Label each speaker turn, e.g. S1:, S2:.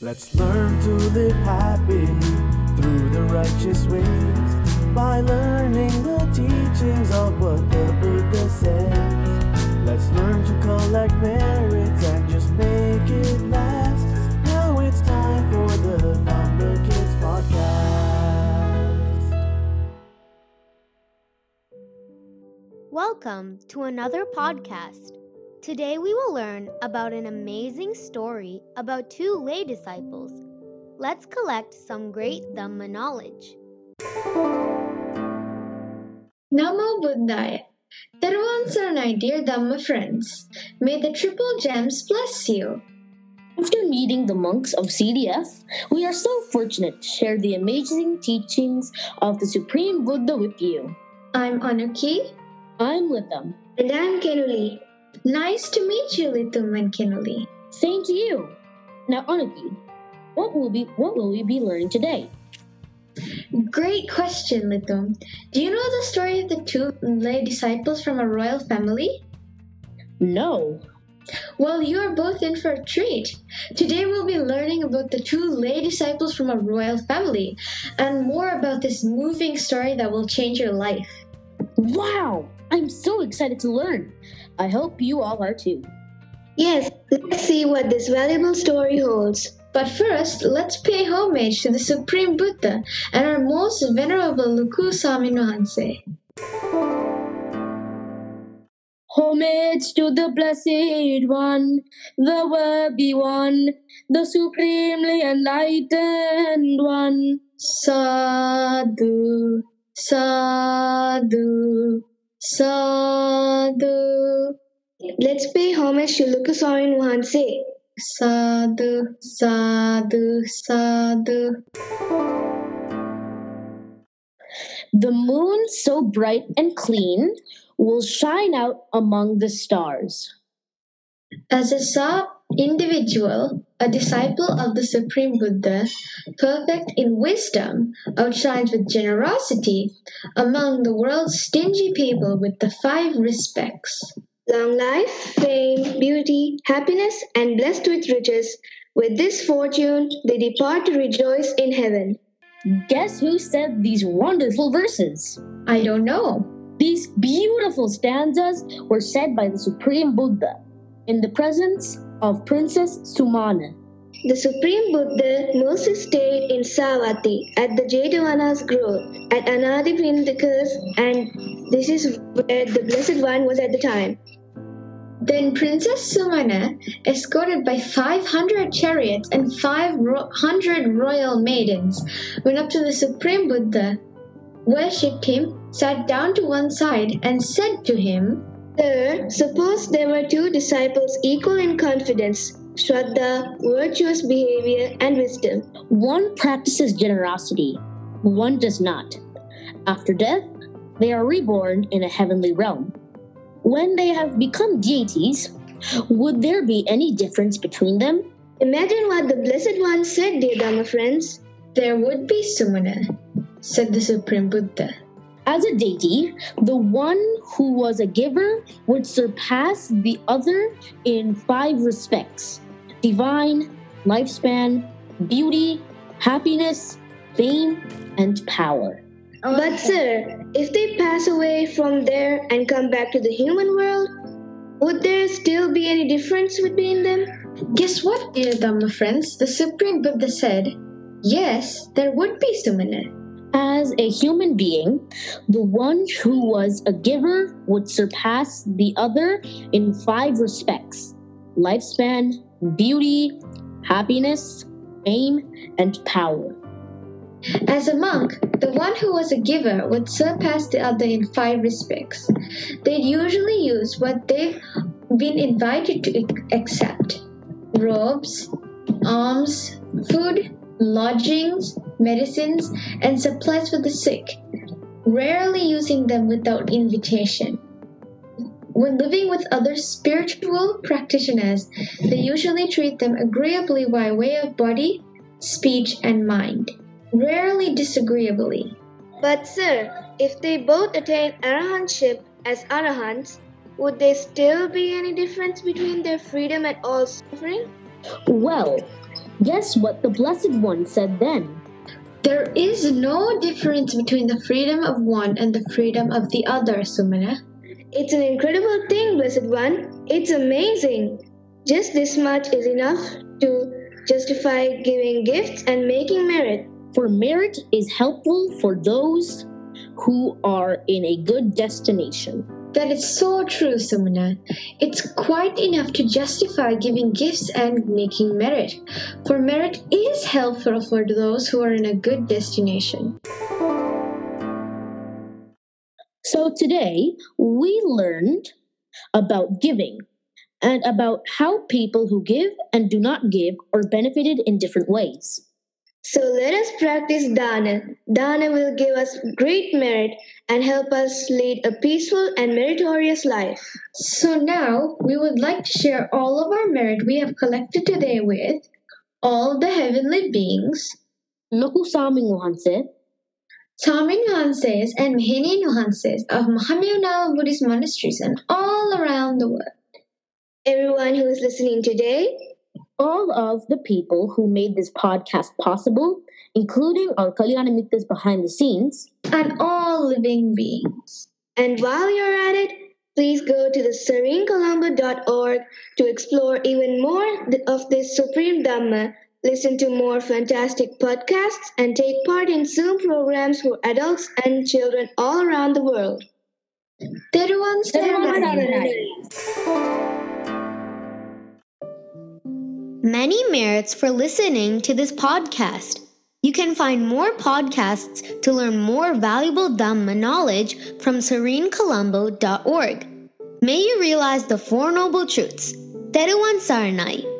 S1: Let's learn to live happy through the righteous ways by learning the teachings of what the Buddha says. Let's learn to collect merits and just make it last. Now it's time for the Thunder Kids podcast.
S2: Welcome to another podcast. Today we will learn about an amazing story about two lay disciples. Let's collect some great Dhamma knowledge.
S3: Namo Buddhaya. Teruvan Saranai, dear Dhamma friends. May the triple gems bless you.
S4: After meeting the monks of CDF, we are so fortunate to share the amazing teachings of the Supreme Buddha with you.
S3: I'm Anuki.
S4: I'm Litham.
S3: And I'm Kenuli. Nice to meet you, Litum and.
S4: Same to you. Now, Anuki, what will be what will we be learning today?
S3: Great question, Litum. Do you know the story of the two lay disciples from a royal family?
S4: No.
S3: Well, you are both in for a treat. Today we'll be learning about the two lay disciples from a royal family and more about this moving story that will change your life.
S4: Wow! I'm so excited to learn. I hope you all are too.
S5: Yes, let's see what this valuable story holds.
S3: But first, let's pay homage to the Supreme Buddha and our most venerable Luku Swaminwahanse.
S4: Homage to the Blessed One, the Worthy One, the Supremely Enlightened One.
S3: Sadhu, sadhu, sadhu,
S5: Let's pay homage to Luka Swaminwahanse.
S3: sadhu, sadhu, sadhu.
S4: The moon, so bright and clean, will shine out among the stars.
S3: As a sub individual, a disciple of the Supreme Buddha, perfect in wisdom, outshines with generosity among the world's stingy people with the five respects.
S5: Long life, fame, beauty, happiness, and blessed with riches. With this fortune, they depart to rejoice in heaven.
S4: Guess who said these wonderful verses?
S3: I don't know.
S4: These beautiful stanzas were said by the Supreme Buddha in the presence of Princess Sumana.
S5: The Supreme Buddha mostly stayed in Savatthi at the Jetavana's grove at Anathapindika's, and this is where the Blessed One was at the time.
S3: Then Princess Sumana, escorted by 500 chariots and 500 royal maidens, went up to the Supreme Buddha, worshipped him, sat down to one side, and said to him,
S5: Sir, suppose there were two disciples equal in confidence, Shraddha, virtuous behavior, and wisdom.
S4: One practices generosity, one does not. After death, they are reborn in a heavenly realm. When they have become deities, would there be any difference between them?
S5: Imagine what the Blessed One said, dear Dhamma friends.
S3: There would be Sumana, said the Supreme Buddha.
S4: As a deity, the one who was a giver would surpass the other in five respects divine, lifespan, beauty, happiness, fame, and power.
S5: But, sir, if they pass away from there and come back to the human world, would there still be any difference between them?
S3: Guess what, dear Dhamma friends? The Supreme Buddha said, Yes, there would be Sumana.
S4: As a human being, the one who was a giver would surpass the other in five respects lifespan, beauty, happiness, fame, and power.
S3: As a monk, the one who was a giver would surpass the other in five respects. They'd usually use what they've been invited to accept robes, alms, food, lodgings, medicines, and supplies for the sick, rarely using them without invitation. When living with other spiritual practitioners, they usually treat them agreeably by way of body, speech, and mind, rarely disagreeably.
S5: But, sir, if they both attain arahantship as arahants, would there still be any difference between their freedom and all suffering?
S4: Well, Guess what the Blessed One said then?
S3: There is no difference between the freedom of one and the freedom of the other, Sumana.
S5: It's an incredible thing, Blessed One. It's amazing. Just this much is enough to justify giving gifts and making merit.
S4: For merit is helpful for those who are in a good destination.
S3: That is so true, Sumana. It's quite enough to justify giving gifts and making merit. For merit is helpful for those who are in a good destination.
S4: So today we learned about giving and about how people who give and do not give are benefited in different ways.
S5: So let us practice dana. Dana will give us great merit and help us lead a peaceful and meritorious life.
S3: So now we would like to share all of our merit we have collected today with all the heavenly beings,
S4: Nuku Saming Wahanse,
S3: Samin Nuances and Mahini Nuances of Mahamevnawa Buddhist monasteries and all around the world.
S5: Everyone who is listening today,
S4: all of the people who made this podcast possible, including our Kalyana Mittas behind the scenes,
S3: and all living beings.
S5: and while you're at it, please go to the serenecolombo.org to explore even more of this supreme Dhamma, listen to more fantastic podcasts, and take part in Zoom programs for adults and children all around the world.
S3: Teruvan
S2: Many merits for listening to this podcast. You can find more podcasts to learn more valuable Dhamma knowledge from serenecolombo.org. May you realize the Four Noble Truths. Teruvan Saranai.